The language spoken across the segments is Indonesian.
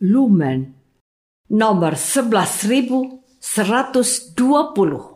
Lumen nomor 11120.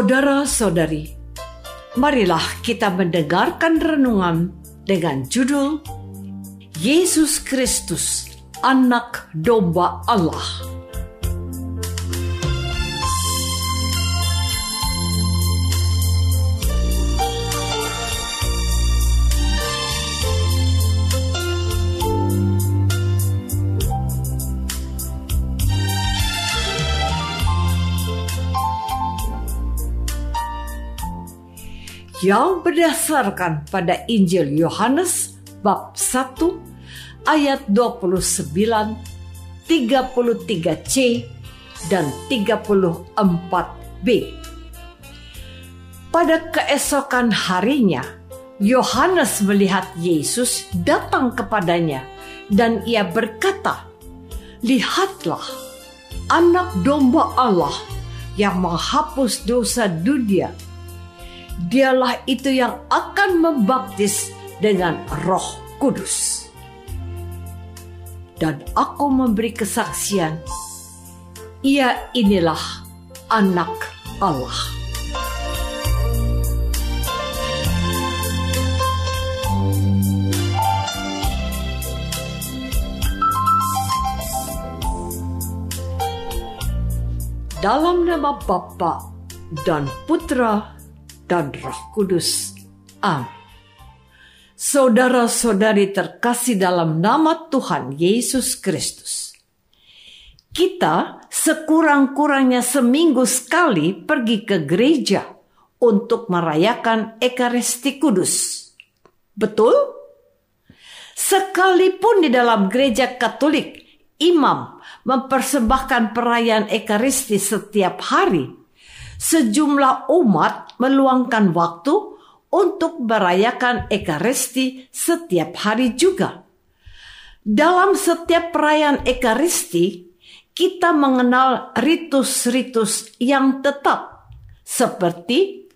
Saudara-saudari, marilah kita mendengarkan renungan dengan judul Yesus Kristus, Anak Domba Allah. Yang berdasarkan pada Injil Yohanes bab 1 ayat 29, 33C dan 34B. Pada keesokan harinya, Yohanes melihat Yesus datang kepadanya dan ia berkata, "Lihatlah, anak domba Allah yang menghapus dosa dunia." Dialah itu yang akan membaptis dengan Roh Kudus. Dan aku memberi kesaksian, ia inilah anak Allah. Dalam nama Bapa dan Putra dan Roh Kudus. Amin. Saudara-saudari terkasih dalam nama Tuhan Yesus Kristus. Kita sekurang-kurangnya seminggu sekali pergi ke gereja untuk merayakan Ekaristi Kudus. Betul? Sekalipun di dalam gereja Katolik, imam mempersembahkan perayaan Ekaristi setiap hari, sejumlah umat meluangkan waktu untuk merayakan Ekaristi setiap hari juga. Dalam setiap perayaan Ekaristi, kita mengenal ritus-ritus yang tetap, seperti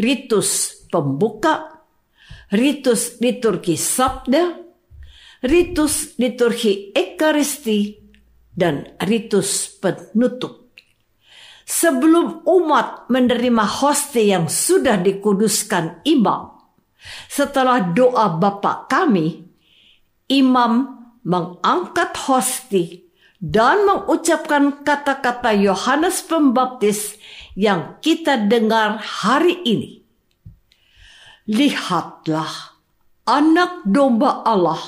ritus pembuka, ritus liturgi sabda, ritus liturgi Ekaristi, dan ritus penutup sebelum umat menerima hosti yang sudah dikuduskan imam. Setelah doa Bapa kami, imam mengangkat hosti dan mengucapkan kata-kata Yohanes Pembaptis yang kita dengar hari ini. Lihatlah anak domba Allah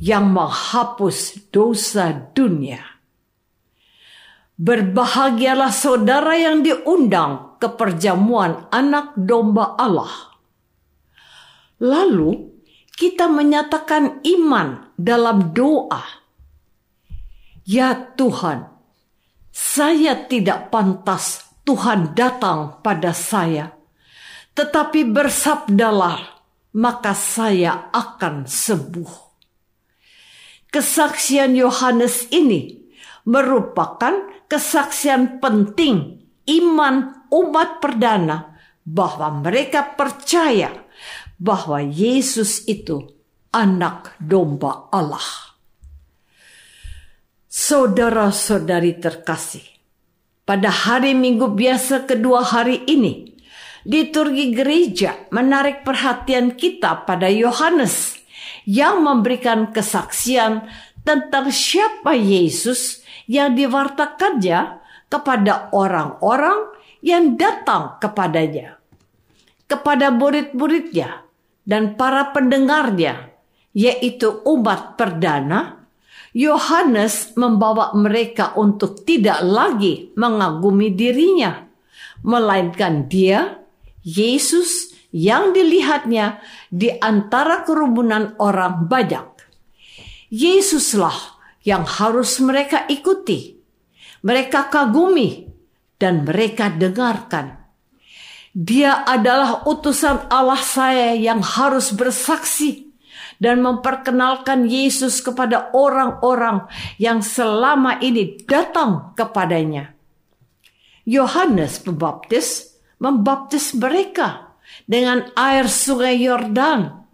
yang menghapus dosa dunia. Berbahagialah saudara yang diundang ke perjamuan anak domba Allah. Lalu kita menyatakan iman dalam doa. Ya Tuhan, saya tidak pantas Tuhan datang pada saya, tetapi bersabdalah, maka saya akan sembuh. Kesaksian Yohanes ini merupakan kesaksian penting iman umat perdana bahwa mereka percaya bahwa Yesus itu anak domba Allah. Saudara-saudari terkasih, pada hari Minggu biasa kedua hari ini, liturgi gereja menarik perhatian kita pada Yohanes yang memberikan kesaksian tentang siapa Yesus yang diwartakannya kepada orang-orang yang datang kepadanya, kepada murid-muridnya dan para pendengarnya, yaitu umat perdana Yohanes membawa mereka untuk tidak lagi mengagumi dirinya, melainkan Dia, Yesus, yang dilihatnya di antara kerumunan orang banyak. Yesuslah yang harus mereka ikuti, mereka kagumi, dan mereka dengarkan. Dia adalah utusan Allah saya yang harus bersaksi dan memperkenalkan Yesus kepada orang-orang yang selama ini datang kepadanya. Yohanes Pembaptis membaptis mereka dengan air sungai Yordan.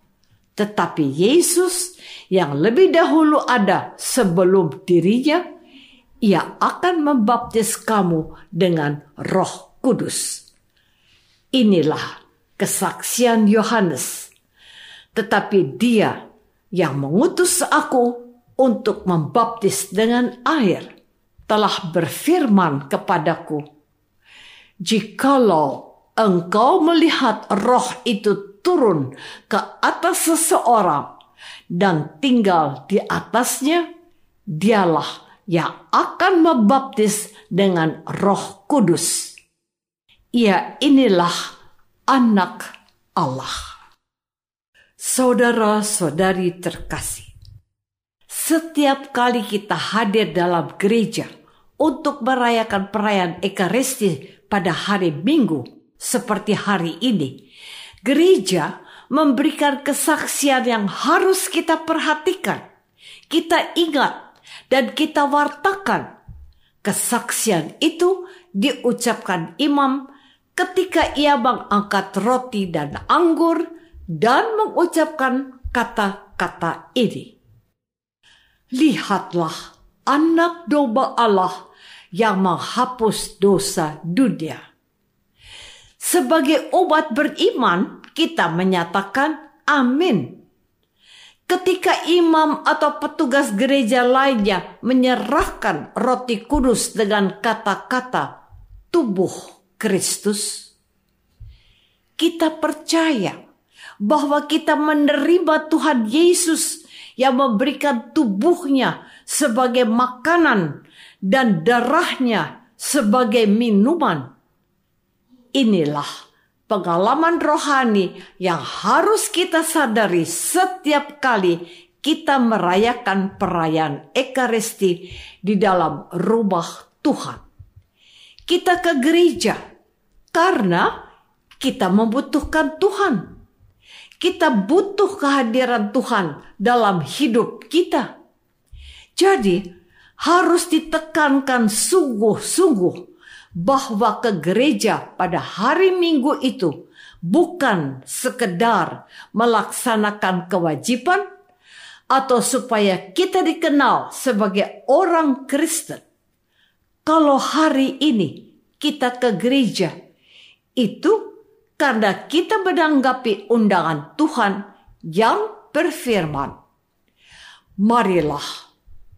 Tetapi Yesus yang lebih dahulu ada sebelum dirinya, ia akan membaptis kamu dengan roh kudus. Inilah kesaksian Yohanes tetapi dia yang mengutus aku untuk membaptis dengan air telah berfirman kepadaku, Jikalau engkau melihat roh itu turun ke atas seseorang dan tinggal di atasnya, dialah yang akan membaptis dengan roh kudus. Ia inilah anak Allah. Saudara-saudari terkasih, setiap kali kita hadir dalam gereja untuk merayakan perayaan Ekaristi pada hari Minggu seperti hari ini, gereja memberikan kesaksian yang harus kita perhatikan, kita ingat, dan kita wartakan. Kesaksian itu diucapkan imam ketika ia mengangkat roti dan anggur dan mengucapkan kata-kata ini. Lihatlah anak domba Allah yang menghapus dosa dunia. Sebagai umat beriman, kita menyatakan amin. Ketika imam atau petugas gereja lainnya menyerahkan roti kudus dengan kata-kata tubuh Kristus, kita percaya bahwa kita menerima Tuhan Yesus yang memberikan tubuhnya sebagai makanan dan darahnya sebagai minuman. Inilah pengalaman rohani yang harus kita sadari setiap kali kita merayakan perayaan Ekaristi di dalam rumah Tuhan. Kita ke gereja karena kita membutuhkan Tuhan kita butuh kehadiran Tuhan dalam hidup kita. Jadi, harus ditekankan sungguh-sungguh bahwa ke gereja pada hari Minggu itu bukan sekedar melaksanakan kewajiban atau supaya kita dikenal sebagai orang Kristen. Kalau hari ini kita ke gereja, itu karena kita menanggapi undangan Tuhan yang berfirman, Marilah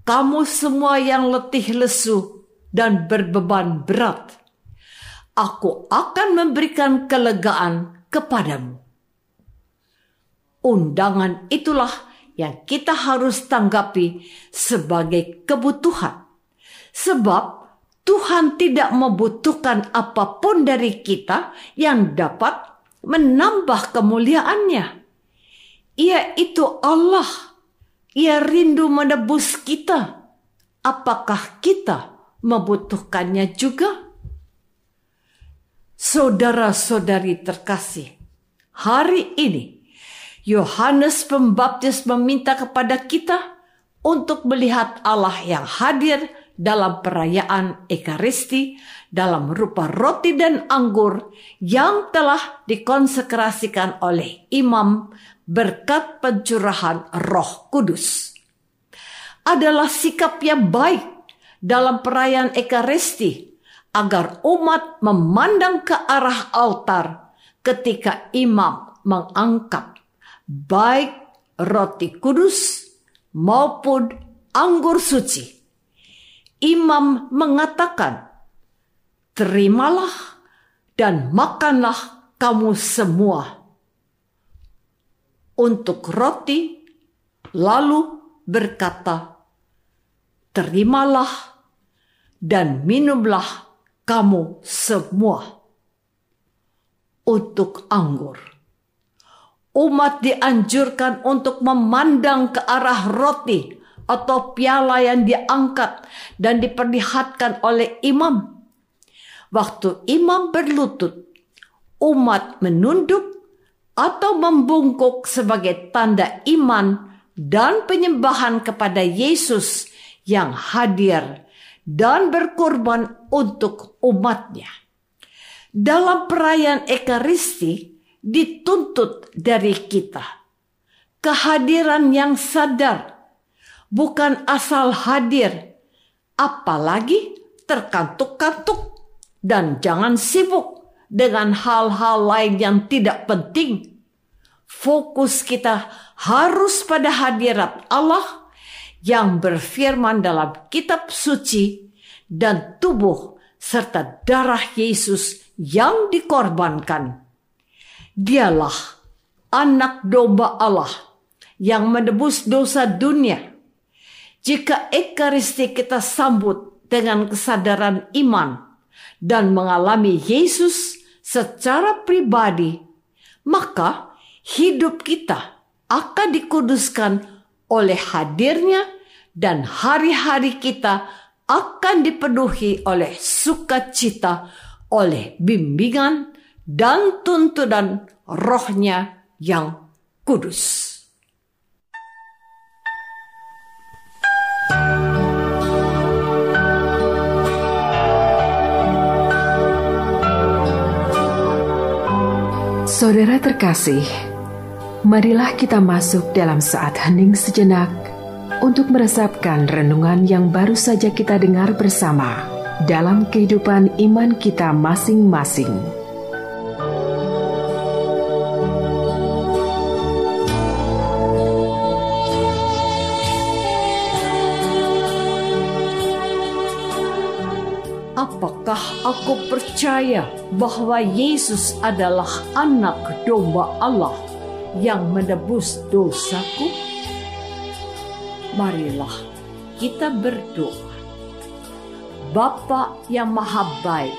kamu semua yang letih lesu dan berbeban berat, aku akan memberikan kelegaan kepadamu. Undangan itulah yang kita harus tanggapi sebagai kebutuhan. Sebab Tuhan tidak membutuhkan apa pun dari kita yang dapat menambah kemuliaannya. Ia itu Allah. Ia rindu menebus kita. Apakah kita membutuhkannya juga? Saudara-saudari terkasih, hari ini Yohanes Pembaptis meminta kepada kita untuk melihat Allah yang hadir dalam perayaan Ekaristi dalam rupa roti dan anggur yang telah dikonsekrasikan oleh imam berkat pencurahan Roh Kudus. Adalah sikap yang baik dalam perayaan Ekaristi agar umat memandang ke arah altar ketika imam mengangkat baik roti kudus maupun anggur suci. Imam mengatakan, "Terimalah dan makanlah kamu semua." Untuk roti, lalu berkata, "Terimalah dan minumlah kamu semua untuk anggur. Umat dianjurkan untuk memandang ke arah roti atau piala yang diangkat dan diperlihatkan oleh imam. Waktu imam berlutut, umat menunduk atau membungkuk sebagai tanda iman dan penyembahan kepada Yesus yang hadir dan berkorban untuk umatnya. Dalam perayaan Ekaristi dituntut dari kita kehadiran yang sadar, bukan asal hadir, apalagi terkantuk-kantuk dan jangan sibuk dengan hal-hal lain yang tidak penting. Fokus kita harus pada hadirat Allah yang berfirman dalam kitab suci dan tubuh serta darah Yesus yang dikorbankan. Dialah anak domba Allah yang menebus dosa dunia. Jika Ekaristi kita sambut dengan kesadaran iman dan mengalami Yesus secara pribadi, maka hidup kita akan dikuduskan oleh hadirnya dan hari-hari kita akan dipenuhi oleh sukacita, oleh bimbingan dan tuntunan rohnya yang kudus. Saudara terkasih, marilah kita masuk dalam saat hening sejenak untuk meresapkan renungan yang baru saja kita dengar bersama dalam kehidupan iman kita masing-masing. Apakah aku percaya bahwa Yesus adalah anak domba Allah yang menebus dosaku? Marilah kita berdoa. Bapa yang maha baik,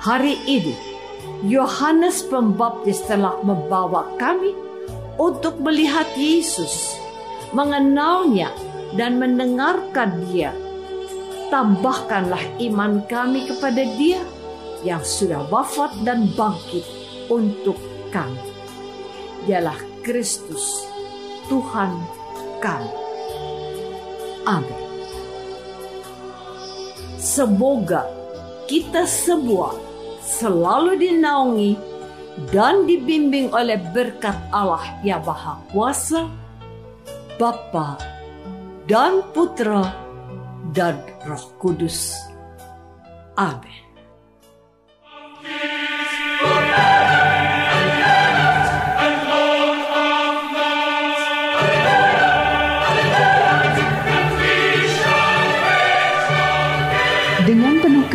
hari ini Yohanes Pembaptis telah membawa kami untuk melihat Yesus, mengenalnya dan mendengarkan dia. Tambahkanlah iman kami kepada dia yang sudah wafat dan bangkit untuk kami. Dialah Kristus, Tuhan kami. Amin. Semoga kita semua selalu dinaungi dan dibimbing oleh berkat Allah yang Maha Kuasa, Bapa dan Putra dan Roh Kudus. Amin.